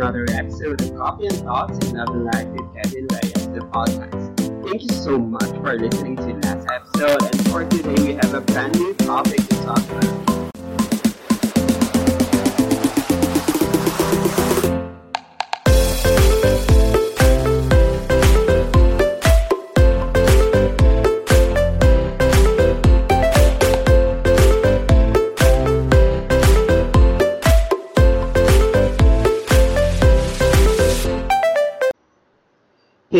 another episode of Coffee and Thoughts Love Life with Kevin Reyes, the podcast. Thank you so much for listening to last episode, and for today we have a brand new topic to talk about.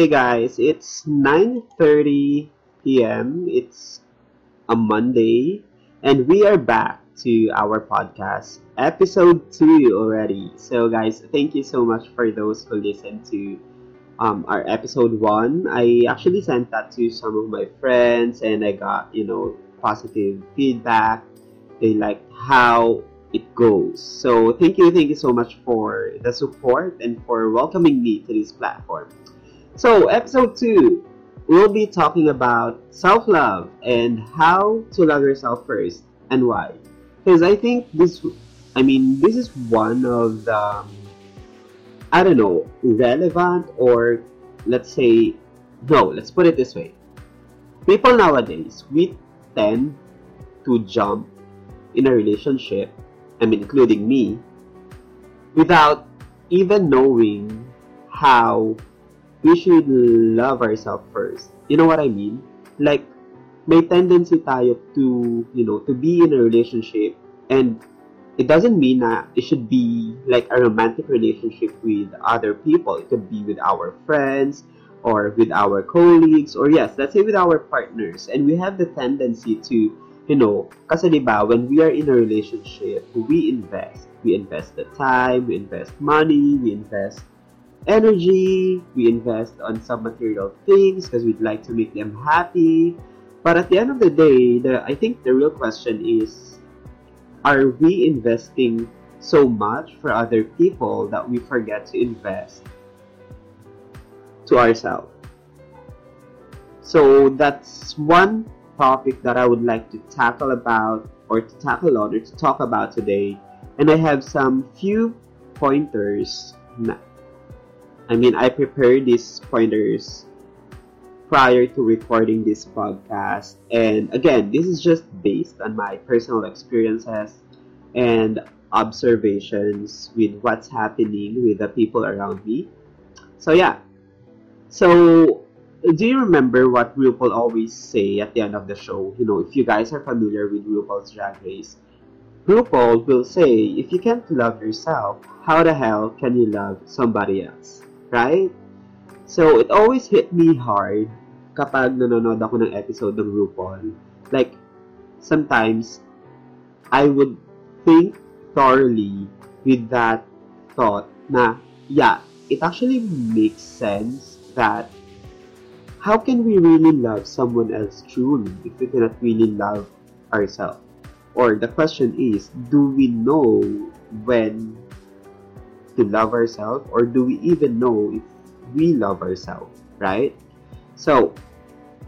Hey guys, it's 9:30 p.m. It's a Monday and we are back to our podcast, episode 2 already. So guys, thank you so much for those who listened to um, our episode 1. I actually sent that to some of my friends and I got, you know, positive feedback. They liked how it goes. So thank you, thank you so much for the support and for welcoming me to this platform. So, episode 2, we'll be talking about self love and how to love yourself first and why. Because I think this, I mean, this is one of the, um, I don't know, relevant or let's say, no, let's put it this way. People nowadays, we tend to jump in a relationship, I mean, including me, without even knowing how we should love ourselves first. You know what I mean? Like, may tendency tayo to, you know, to be in a relationship and it doesn't mean that it should be like a romantic relationship with other people. It could be with our friends or with our colleagues or yes, let's say with our partners. And we have the tendency to, you know, kasi diba, when we are in a relationship, we invest. We invest the time, we invest money, we invest energy, we invest on some material things because we'd like to make them happy. But at the end of the day, the, I think the real question is are we investing so much for other people that we forget to invest to ourselves? So that's one topic that I would like to tackle about or to tackle on or to talk about today. And I have some few pointers I mean, I prepared these pointers prior to recording this podcast. And again, this is just based on my personal experiences and observations with what's happening with the people around me. So, yeah. So, do you remember what RuPaul always say at the end of the show? You know, if you guys are familiar with RuPaul's Drag Race, RuPaul will say, if you can't love yourself, how the hell can you love somebody else? Right? So, it always hit me hard kapag nanonood ako ng episode ng RuPaul. Like, sometimes, I would think thoroughly with that thought na, yeah, it actually makes sense that how can we really love someone else truly if we cannot really love ourselves? Or the question is, do we know when to love ourselves or do we even know if we love ourselves, right? So,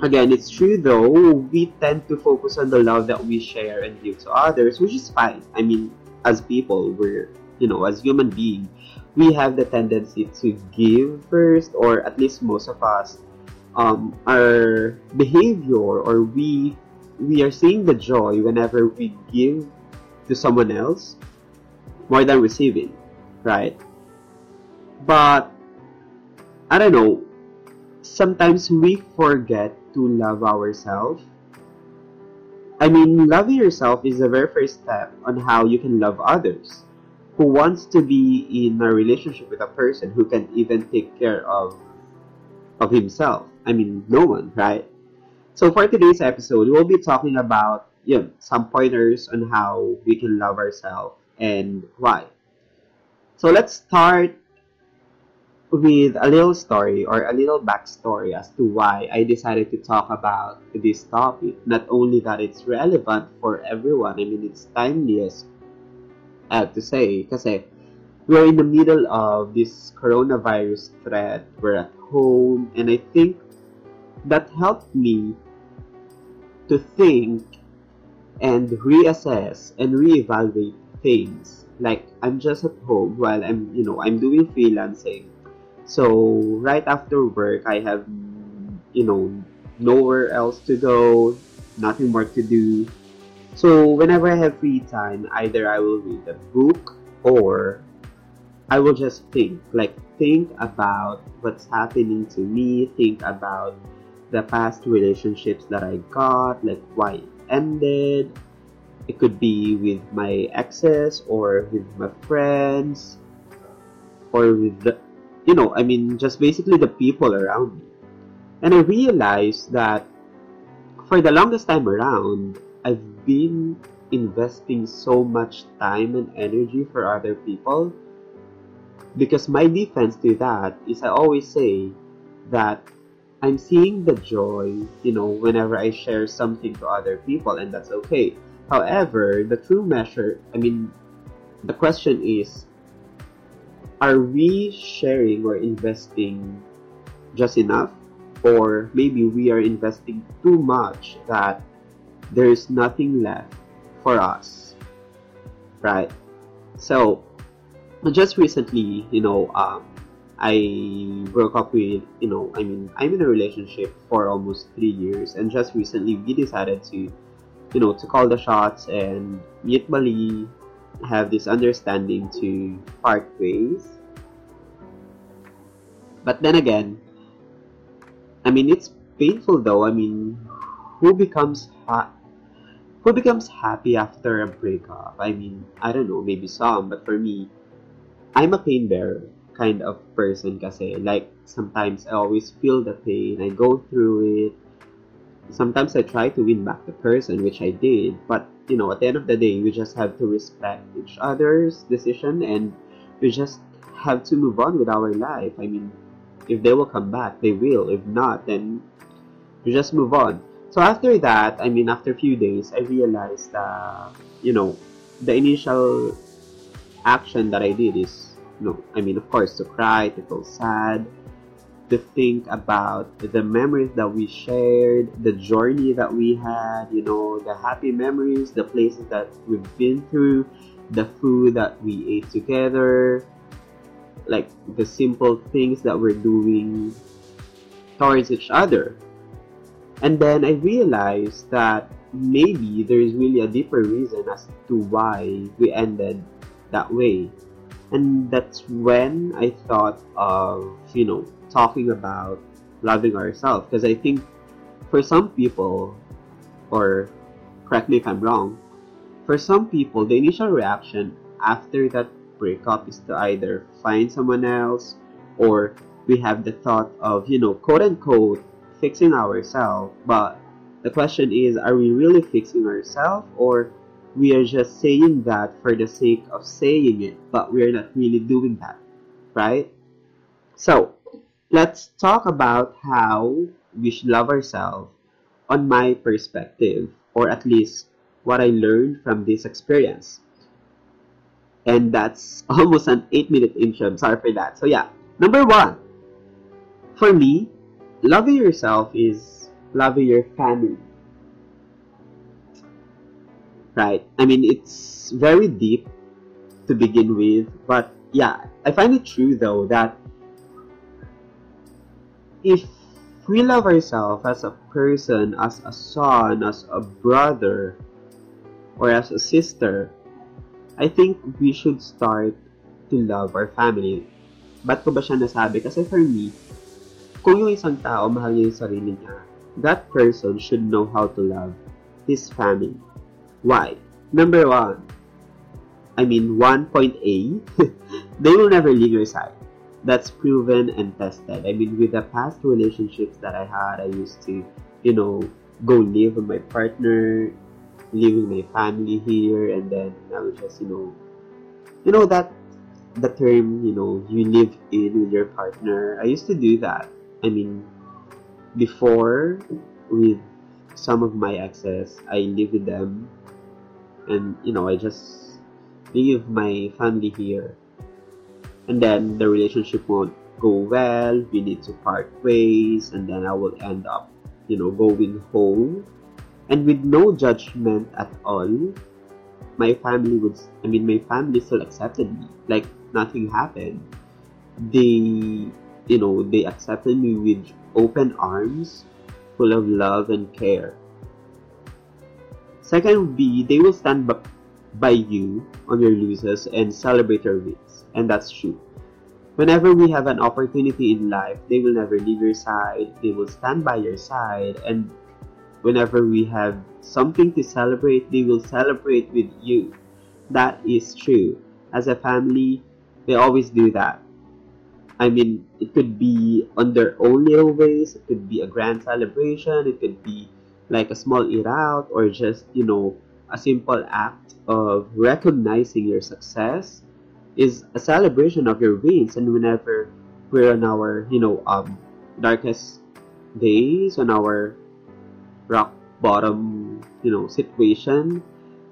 again, it's true though, we tend to focus on the love that we share and give to others, which is fine. I mean, as people, we're, you know, as human beings, we have the tendency to give first, or at least most of us, um, our behavior or we we are seeing the joy whenever we give to someone else more than receiving right? But I don't know, sometimes we forget to love ourselves. I mean, loving yourself is the very first step on how you can love others. Who wants to be in a relationship with a person who can even take care of of himself? I mean, no one, right? So for today's episode, we'll be talking about you know, some pointers on how we can love ourselves and why. So let's start with a little story or a little backstory as to why I decided to talk about this topic. Not only that it's relevant for everyone, I mean, it's timely as have to say, because we're in the middle of this coronavirus threat, we're at home, and I think that helped me to think and reassess and reevaluate things. Like I'm just at home while I'm, you know, I'm doing freelancing. So right after work, I have, you know, nowhere else to go, nothing more to do. So whenever I have free time, either I will read a book or I will just think, like think about what's happening to me, think about the past relationships that I got, like why it ended. It could be with my exes or with my friends or with the, you know, I mean, just basically the people around me. And I realized that for the longest time around, I've been investing so much time and energy for other people because my defense to that is I always say that I'm seeing the joy, you know, whenever I share something to other people, and that's okay. However, the true measure, I mean, the question is are we sharing or investing just enough? Or maybe we are investing too much that there is nothing left for us, right? So, just recently, you know, um, I broke up with, you know, I mean, I'm in a relationship for almost three years, and just recently we decided to, you know, to call the shots and mutually have this understanding to part ways. But then again, I mean, it's painful though. I mean, who becomes ha- who becomes happy after a breakup? I mean, I don't know, maybe some, but for me, I'm a pain bearer kind of person kasi like sometimes I always feel the pain I go through it sometimes I try to win back the person which I did but you know at the end of the day we just have to respect each other's decision and we just have to move on with our life. I mean if they will come back they will. If not then we just move on. So after that I mean after a few days I realized that you know the initial action that I did is you no, I mean, of course, to cry, to feel sad, to think about the memories that we shared, the journey that we had, you know, the happy memories, the places that we've been through, the food that we ate together, like the simple things that we're doing towards each other. And then I realized that maybe there is really a deeper reason as to why we ended that way and that's when I thought of you know talking about loving ourselves. Because I think for some people or correct me if I'm wrong for some people the initial reaction after that breakup is to either find someone else or we have the thought of you know quote unquote fixing ourselves. But the question is are we really fixing ourselves? Or we are just saying that for the sake of saying it, but we're not really doing that, right? So, let's talk about how we should love ourselves on my perspective, or at least what I learned from this experience. And that's almost an 8 minute intro. I'm sorry for that. So, yeah, number one, for me, loving yourself is loving your family right? I mean, it's very deep to begin with, but yeah, I find it true though that if we love ourselves as a person, as a son, as a brother, or as a sister, I think we should start to love our family. Ba't ko ba siya nasabi? Kasi for me, kung yung isang tao mahal niya yung sarili niya, that person should know how to love his family. Why? Number one, I mean 1.A, they will never leave your side. That's proven and tested. I mean, with the past relationships that I had, I used to, you know, go live with my partner, live with my family here, and then I would just, you know, you know that the term, you know, you live in with your partner. I used to do that. I mean, before with some of my exes, I live with them and you know I just leave my family here and then the relationship won't go well we need to part ways and then I will end up you know going home and with no judgment at all my family would, I mean, my family still accepted me. Like nothing happened. They, you know, they accepted me with open arms, full of love and care. Second would be they will stand by you on your losses and celebrate your wins. And that's true. Whenever we have an opportunity in life, they will never leave your side. They will stand by your side. And whenever we have something to celebrate, they will celebrate with you. That is true. As a family, they always do that. I mean, it could be on their own little ways, it could be a grand celebration, it could be like a small eat out, or just, you know, a simple act of recognizing your success is a celebration of your wins. And whenever we're on our, you know, um, darkest days, on our rock bottom, you know, situation,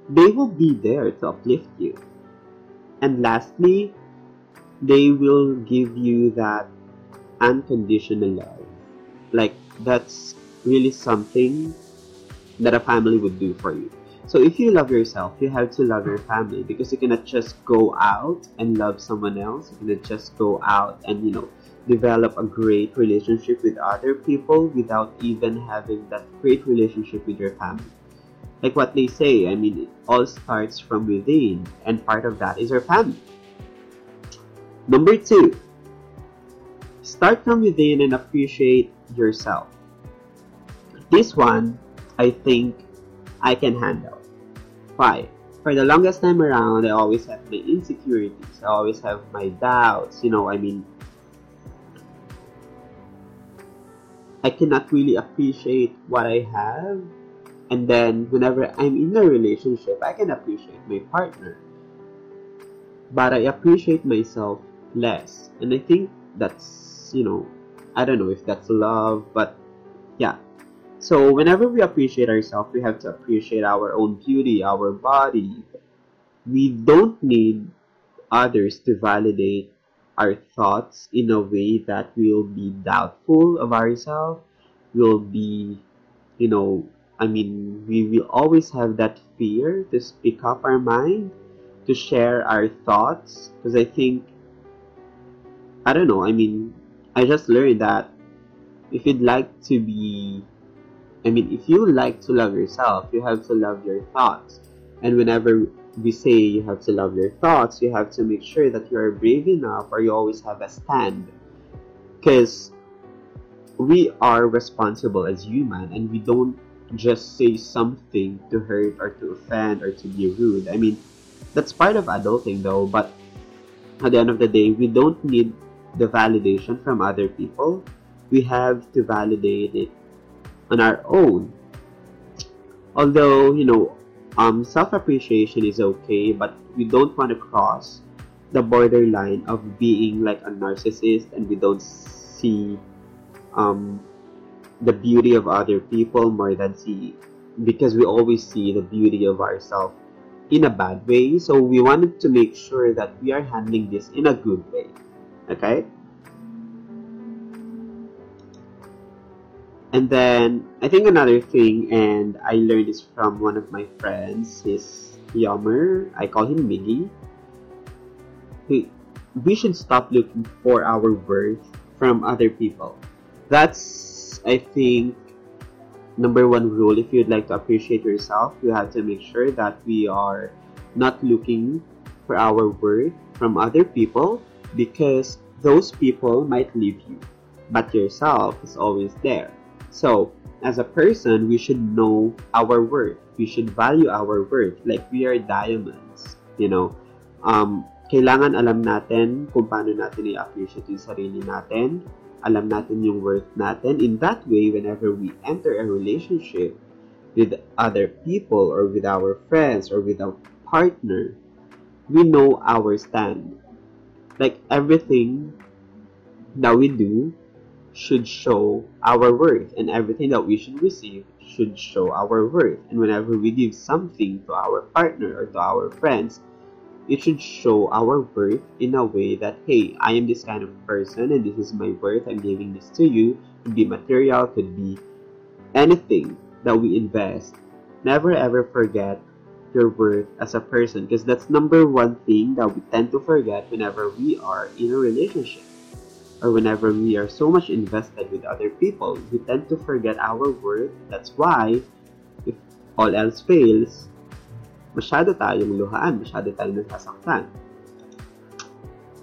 they will be there to uplift you. And lastly, they will give you that unconditional love. Like that's really something that a family would do for you. So if you love yourself, you have to love your family because you cannot just go out and love someone else. You cannot just go out and you know develop a great relationship with other people without even having that great relationship with your family. Like what they say, I mean, it all starts from within, and part of that is your family. Number two, start from within and appreciate yourself. This one, I think I can handle. For the longest time around, I always have my insecurities. I always have my doubts. You know, I mean, I cannot really appreciate what I have. And then whenever I'm in a relationship, I can appreciate my partner. But I appreciate myself less. And I think that's, you know, I don't know if that's love, but. So whenever we appreciate ourselves, we have to appreciate our own beauty, our body. We don't need others to validate our thoughts in a way that we'll be doubtful of ourselves. We'll be, you know, I mean, we will always have that fear to speak up our mind, to share our thoughts, because I think I don't know. I mean, I just learned that if you'd like to be, I mean, if you like to love yourself, you have to love your thoughts. And whenever we say you have to love your thoughts, you have to make sure that you are brave enough or you always have a stand. Because we are responsible as human and we don't just say something to hurt or to offend or to be rude. I mean, that's part of adulting though, but at the end of the day, we don't need the validation from other people, we have to validate it on our own. Although, you know, um, self appreciation is okay, but we don't want to cross the borderline of being like a narcissist and we don't see um, the beauty of other people more than see because we always see the beauty of ourselves in a bad way. So we wanted to make sure that we are handling this in a good way okay and then I think another thing and I learned this from one of my friends is Yummer I call him Miggy we, we should stop looking for our worth from other people. That's I think number one rule. If you'd like to appreciate yourself you have to make sure that we are not looking for our worth from other people because those people might leave you, but yourself is always there. So, as a person, we should know our worth. We should value our worth like we are diamonds, you know. Um, kailangan alam natin kung paano natin i-appreciate yung sarili natin. Alam natin yung worth natin. In that way, whenever we enter a relationship with other people or with our friends or with our partner, we know our stand like everything that we do should show our worth and everything that we should receive should show our worth. And whenever we give something to our partner or to our friends it should show our worth in a way that hey i am this kind of person and this is my worth. I'm giving this to you. Could be material could be anything that we invest. Never ever forget your worth as a person because that's number one thing that we tend to forget whenever we are in a relationship or whenever we are so much invested with other people we tend to forget our worth. That's why if all else fails masyado tayong luhaan masyado tayong nasasaktan.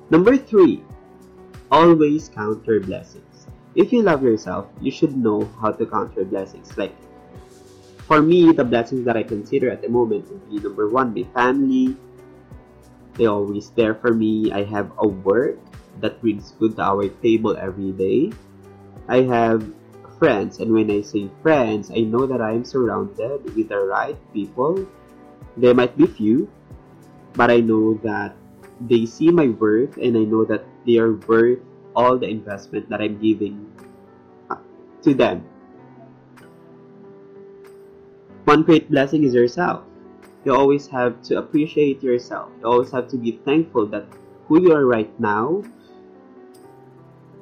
Number three always count your blessings. If you love yourself you should know how to count your blessings. Like for me, the blessings that I consider at the moment would be number one, my family. They always there for me. I have a work that brings food to our table every day. I have friends, and when I say friends, I know that I am surrounded with the right people. There might be few, but I know that they see my worth, and I know that they are worth all the investment that I'm giving uh, to them one great blessing is yourself. You always have to appreciate yourself. You always have to be thankful that who you are right now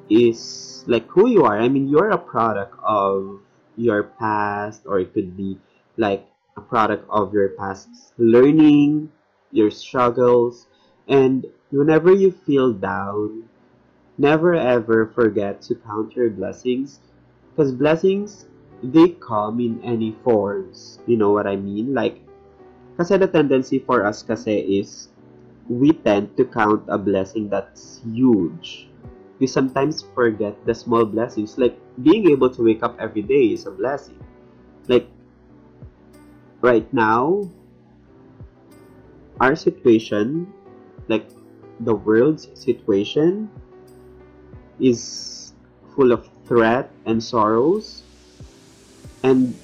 is like who you are. I mean, you're a product of your past, or it could be like a product of your past learning, your struggles, and whenever you feel down, never ever forget to count your blessings because blessings they come in any forms. You know what I mean? Like, kasi the tendency for us kasi is we tend to count a blessing that's huge. We sometimes forget the small blessings. Like, being able to wake up every day is a blessing. Like, right now, our situation, like the world's situation, is full of threat and sorrows and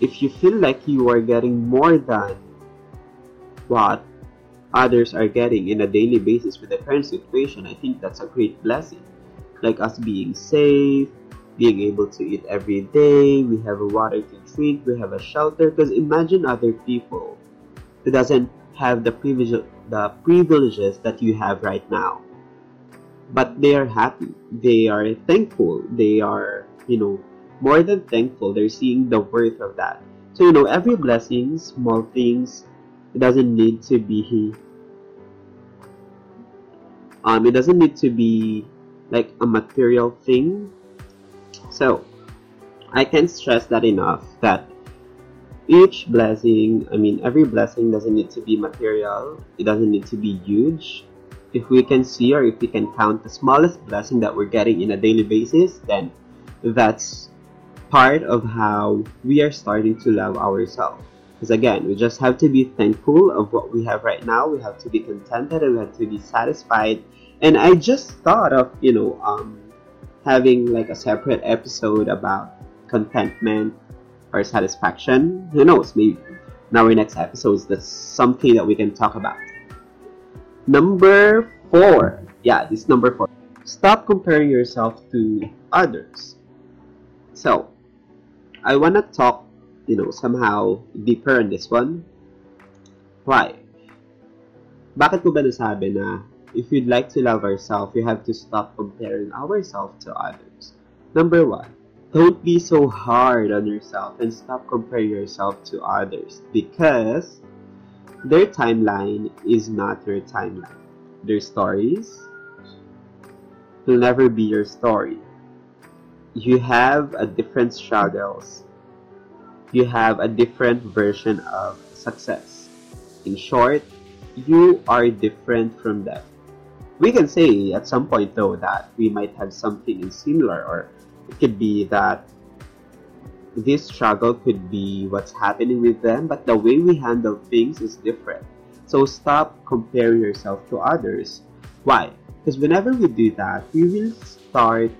if you feel like you are getting more than what others are getting in a daily basis with the current situation, I think that's a great blessing. Like us being safe, being able to eat every day, we have a water to drink, we have a shelter. Because imagine other people who doesn't have the privilege, the privileges that you have right now, but they are happy, they are thankful, they are you know more than thankful. They're seeing the worth of that. So, you know, every blessing, small things, it doesn't need to be um it doesn't need to be like a material thing. So I can't stress that enough that each blessing, I mean every blessing doesn't need to be material. It doesn't need to be huge. If we can see or if we can count the smallest blessing that we're getting in a daily basis, then that's part of how we are starting to love ourselves. Because again, we just have to be thankful of what we have right now. We have to be contented and we have to be satisfied. And I just thought of, you know, um, having like a separate episode about contentment or satisfaction. Who knows? Maybe now, in our next episodes, that's something that we can talk about. Number four. Yeah, this number four. Stop comparing yourself to others. So, I wanna talk, you know, somehow deeper on this one. Why? Bakit ko ba nasabi na if you'd like to love ourselves, you have to stop comparing ourselves to others? Number one, don't be so hard on yourself and stop comparing yourself to others because their timeline is not your timeline. Their stories will never be your story you have a different struggles. You have a different version of success. In short, you are different from them. We can say at some point though that we might have something in similar or it could be that this struggle could be what's happening with them, but the way we handle things is different. So stop comparing yourself to others. Why? Because whenever we do that, we will start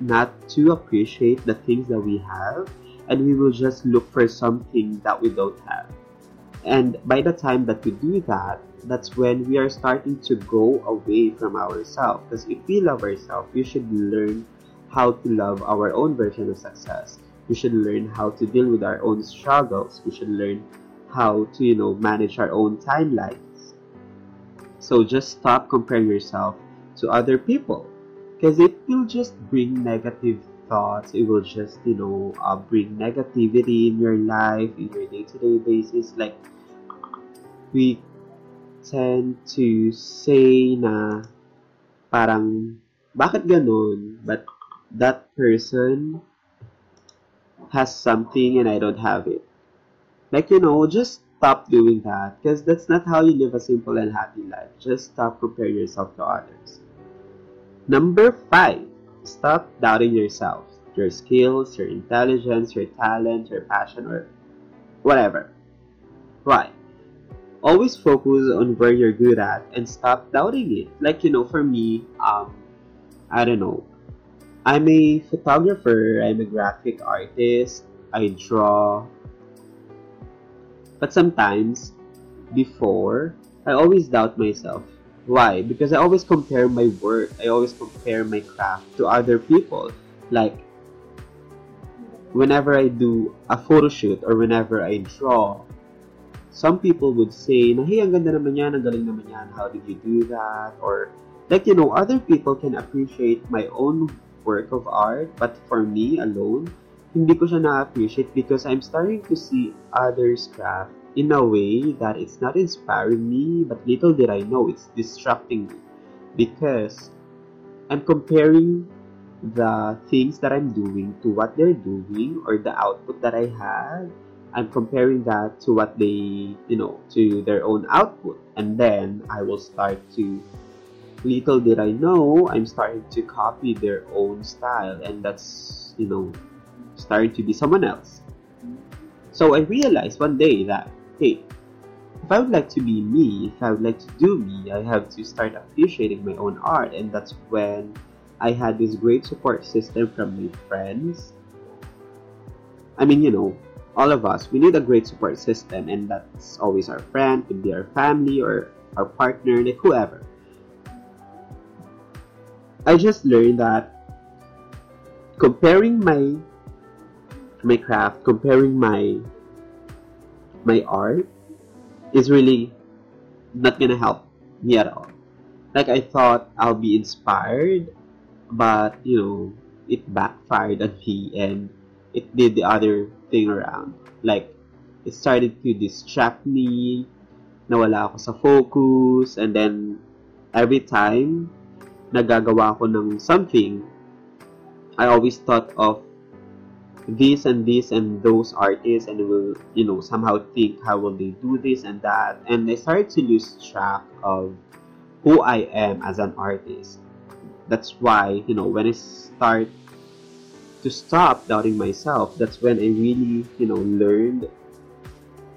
not to appreciate the things that we have and we will just look for something that we don't have. And by the time that we do that, that's when we are starting to go away from ourselves. Because if we love ourselves, we should learn how to love our own version of success. We should learn how to deal with our own struggles. We should learn how to, you know, manage our own timelines. So just stop comparing yourself to other people because it will just bring negative thoughts it will just you know uh, bring negativity in your life in your day-to-day basis like we tend to say na parang bakit ganun but that person has something and I don't have it. Like, you know, just stop doing that because that's not how you live a simple and happy life. Just stop comparing yourself to others. Number five, stop doubting yourself, your skills, your intelligence, your talent, your passion, or whatever. Why? Always focus on where you're good at and stop doubting it. Like, you know, for me, um, I don't know, I'm a photographer, I'm a graphic artist, I draw. But sometimes, before, I always doubt myself. Why? Because I always compare my work, I always compare my craft to other people. Like, whenever I do a photo shoot or whenever I draw, some people would say, hey, ang ganda naman yan, ang galing naman yan, how did you do that? Or, like, you know, other people can appreciate my own work of art, but for me alone, hindi ko siya na-appreciate because I'm starting to see others' craft in a way that it's not inspiring me, but little did I know it's distracting me because I'm comparing the things that I'm doing to what they're doing or the output that I have. I'm comparing that to what they, you know, to their own output. And then I will start to little did I know, I'm starting to copy their own style, and that's, you know, starting to be someone else. So I realized one day that, if I would like to be me, if I would like to do me, I have to start appreciating my own art, and that's when I had this great support system from my friends. I mean, you know, all of us, we need a great support system, and that's always our friend, could be our family or our partner, like whoever. I just learned that comparing my my craft, comparing my my art is really not gonna help me at all. Like I thought I'll be inspired, but you know, it backfired on me and it did the other thing around. Like it started to distract me, nawala ako sa focus, and then every time nagagawa ko ng something, I always thought of this and this and those artists and will you know somehow think how will they do this and that and I started to lose track of who I am as an artist. That's why you know when I start to stop doubting myself, that's when I really you know learned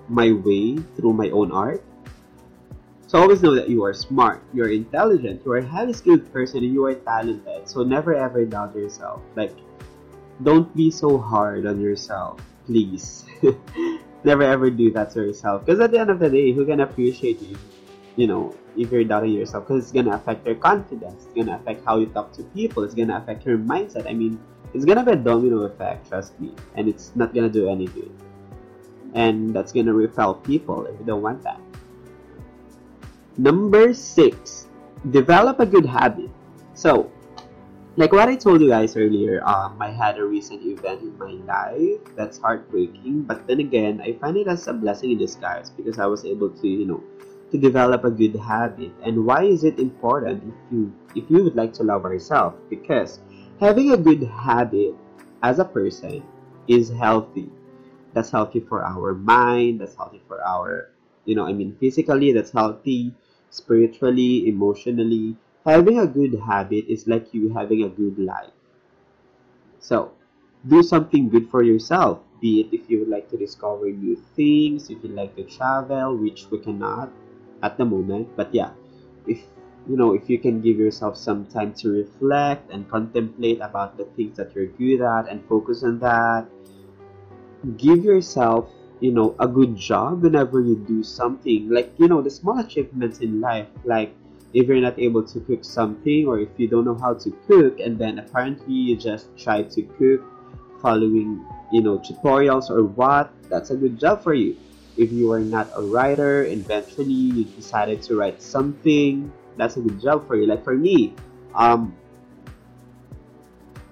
my way through my own art so always know that you are smart, you are intelligent, you are a highly skilled person, and you are talented. So never ever doubt yourself. Like, don't be so hard on yourself, please. never ever do that to yourself. Because at the end of the day, who can appreciate you? You know, if you're doubting yourself, because it's gonna affect your confidence. It's gonna affect how you talk to people. It's gonna affect your mindset. I mean, it's gonna be a domino effect. Trust me, and it's not gonna do any good. And that's gonna repel people if you don't want that. Number six, develop a good habit. So, like what I told you guys earlier, um, I had a recent event in my life that's heartbreaking, but then again, I find it as a blessing in disguise because I was able to, you know, to develop a good habit. And why is it important if you if you would like to love yourself? Because having a good habit as a person is healthy. That's healthy for our mind. That's healthy for our, you know, I mean, physically. That's healthy spiritually, emotionally. Having a good habit is like you having a good life. So, do something good for yourself. Be it if you would like to discover new things, if you'd like to travel, which we cannot at the moment. But yeah, if you know, if you can give yourself some time to reflect and contemplate about the things that you're good at and focus on that, give yourself you know a good job whenever you do something like you know the small achievements in life like if you're not able to cook something or if you don't know how to cook and then apparently you just try to cook following you know tutorials or what that's a good job for you. If you are not a writer eventually you decided to write something that's a good job for you. Like for me um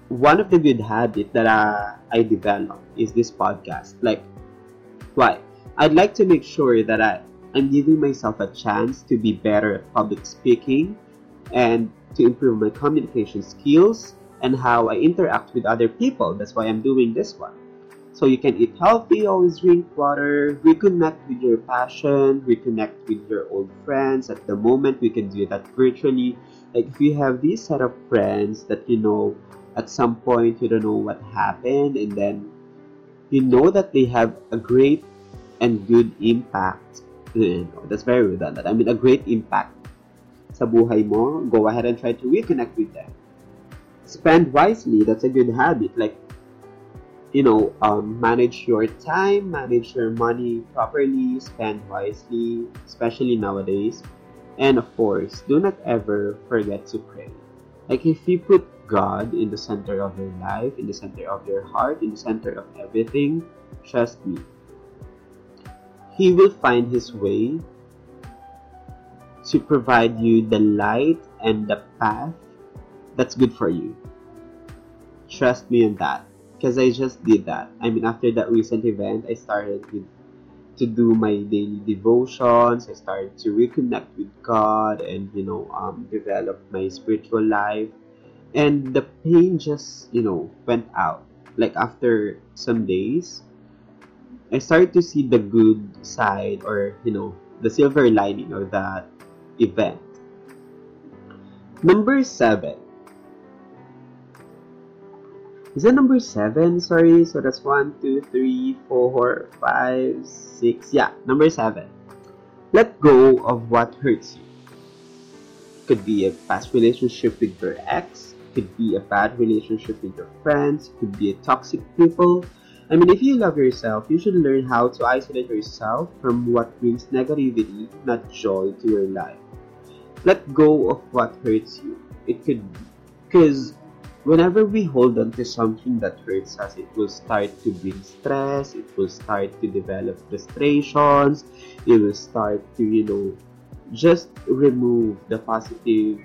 one of the good habits that I, I developed is this podcast. Like why? I'd like to make sure that I I'm giving myself a chance to be better at public speaking and to improve my communication skills and how I interact with other people. That's why I'm doing this one. So you can eat healthy, always drink water, reconnect with your passion, reconnect with your old friends. At the moment, we can do that virtually. Like if you have these set of friends that you know at some point you don't know what happened and then you know that they have a great and good impact. You that's very redundant. I mean a great impact sa buhay mo. Go ahead and try to reconnect with them. Spend wisely, that's a good habit. Like you know, um, manage your time, manage your money properly, spend wisely, especially nowadays. And of course, do not ever forget to pray. Like if you put God in the center of your life, in the center of your heart, in the center of everything, trust me, He will find His way to provide you the light and the path that's good for you. Trust me on that because I just did that. I mean, after that recent event, I started with to do my daily devotions. I started to reconnect with God and you know um, develop my spiritual life. And the pain just you know went out. Like after some days, I started to see the good side or you know the silver lining of that event. Number seven is that number seven? Sorry, so that's one, two, three, four, five, six. Yeah, number seven. Let go of what hurts you. Could be a past relationship with your ex, could be a bad relationship with your friends, could be a toxic people. I mean, if you love yourself, you should learn how to isolate yourself from what brings negativity, not joy to your life. Let go of what hurts you. It could, because whenever we hold on to something that hurts us, it will start to bring stress, it will start to develop frustrations, it will start to, you know, just remove the positive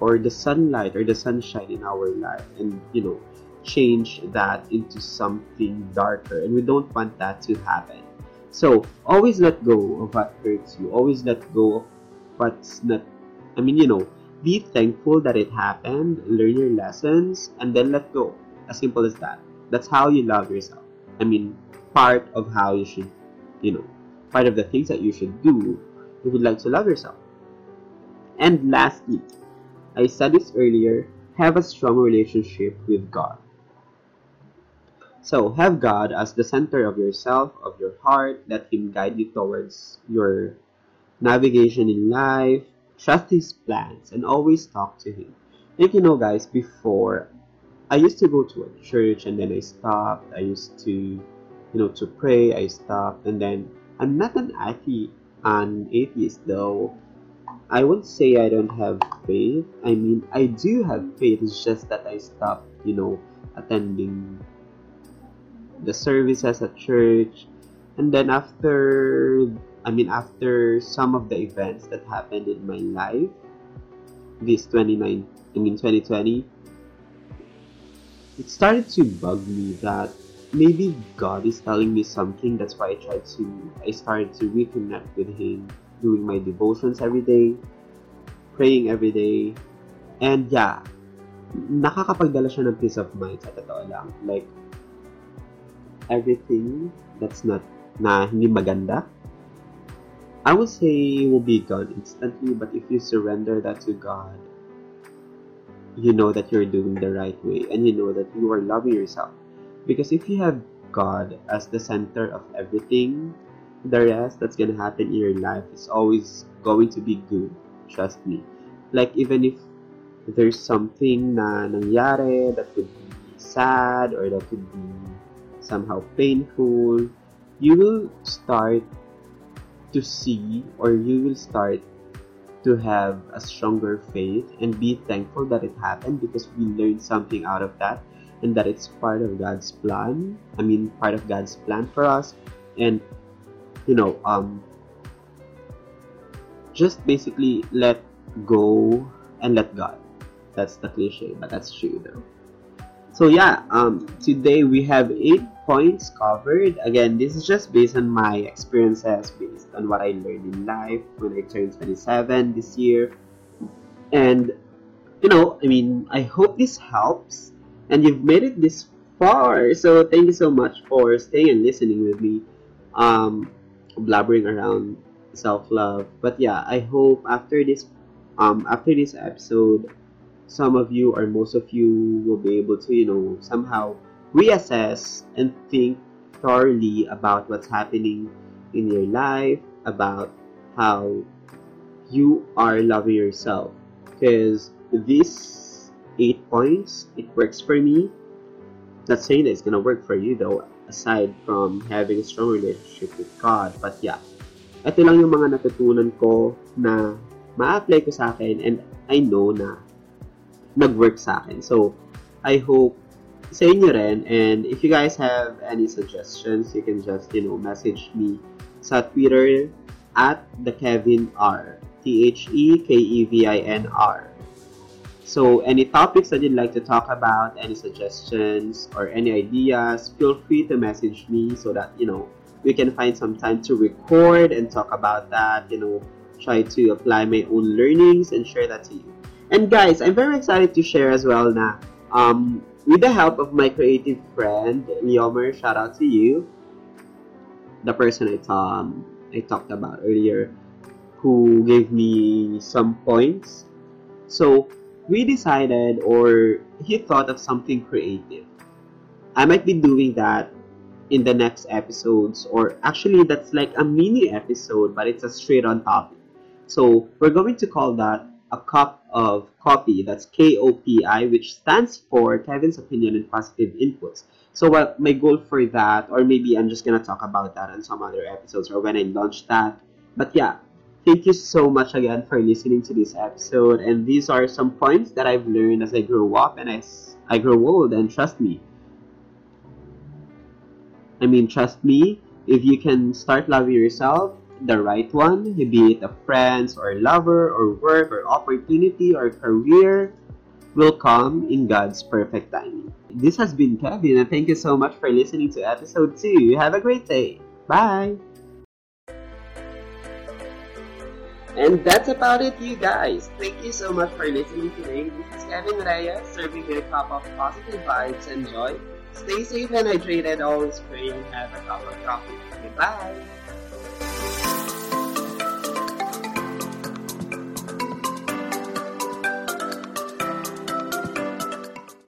or the sunlight or the sunshine in our life and, you know, change that into something darker. And we don't want that to happen. So, always let go of what hurts you. Always let go of what's not, I mean, you know, be thankful that it happened, learn your lessons, and then let go. As simple as that. That's how you love yourself. I mean, part of how you should, you know, part of the things that you should do if you would like to love yourself. And lastly, I said this earlier, have a strong relationship with God. So, have God as the center of yourself, of your heart. Let Him guide you towards your navigation in life, trust his plans, and always talk to him. Like you know, guys, before I used to go to a church and then I stopped. I used to, you know, to pray. I stopped, and then I'm not an atheist, an atheist though. I won't say I don't have faith. I mean, I do have faith. It's just that I stopped, you know, attending the services at church. And then after I mean, after some of the events that happened in my life, this 29, I mean 2020, it started to bug me that maybe God is telling me something. That's why I tried to, I started to reconnect with Him, doing my devotions every day, praying every day, and yeah, nakakapagdala siya ng peace of mind sa totoo lang. Like, everything that's not, na hindi maganda, I would say will be gone instantly, but if you surrender that to God, you know that you're doing the right way and you know that you are loving yourself. Because if you have God as the center of everything, the rest that's gonna happen in your life is always going to be good. Trust me. Like even if there's something na nangyari that could be sad or that could be somehow painful, you will start to see or you will start to have a stronger faith and be thankful that it happened because we learned something out of that and that it's part of God's plan. I mean, part of God's plan for us. And, you know, um, just basically let go and let God. That's the cliche, but that's true though. So yeah, um, today we have eight points covered. Again, this is just based on my experiences, based on what I learned in life when I turned 27 this year. And, you know, I mean, I hope this helps and you've made it this far. So thank you so much for staying and listening with me, um, blabbering around self-love. But yeah, I hope after this, um, after this episode, some of you or most of you will be able to, you know, somehow reassess and think thoroughly about what's happening in your life, about how you are loving yourself. Because these eight points, it works for me. Not saying that it's gonna work for you though, aside from having a strong relationship with God. But yeah, ito lang yung mga natutunan ko na ma-apply ko sa akin and I know na nag-work sa akin. So, I hope sa inyo rin. And if you guys have any suggestions, you can just, you know, message me sa Twitter at the Kevin R. T-H-E-K-E-V-I-N-R. So, any topics that you'd like to talk about, any suggestions, or any ideas, feel free to message me so that, you know, we can find some time to record and talk about that, you know, try to apply my own learnings and share that to you. And guys, I'm very excited to share as well na um, with the help of my creative friend, Leomer, shout out to you, the person I, um, I talked about earlier, who gave me some points. So we decided, or he thought of something creative. I might be doing that in the next episodes, or actually, that's like a mini episode, but it's a straight on topic. So we're going to call that a cup of coffee. That's K-O-P-I, which stands for Kevin's Opinion and Positive Inputs. So what my goal for that, or maybe I'm just gonna talk about that on some other episodes or when I launch that. But yeah, thank you so much again for listening to this episode. And these are some points that I've learned as I grow up and as I grow old. And trust me, I mean, trust me, if you can start loving yourself, the right one, be it a friend or lover or work or opportunity or career, will come in God's perfect timing. This has been Kevin, and thank you so much for listening to episode 2. Have a great day. Bye. And that's about it, you guys. Thank you so much for listening today. This is Kevin Reyes, serving you a cup of positive vibes and joy. Stay safe and hydrated. Always pray and have a cup of coffee. Goodbye.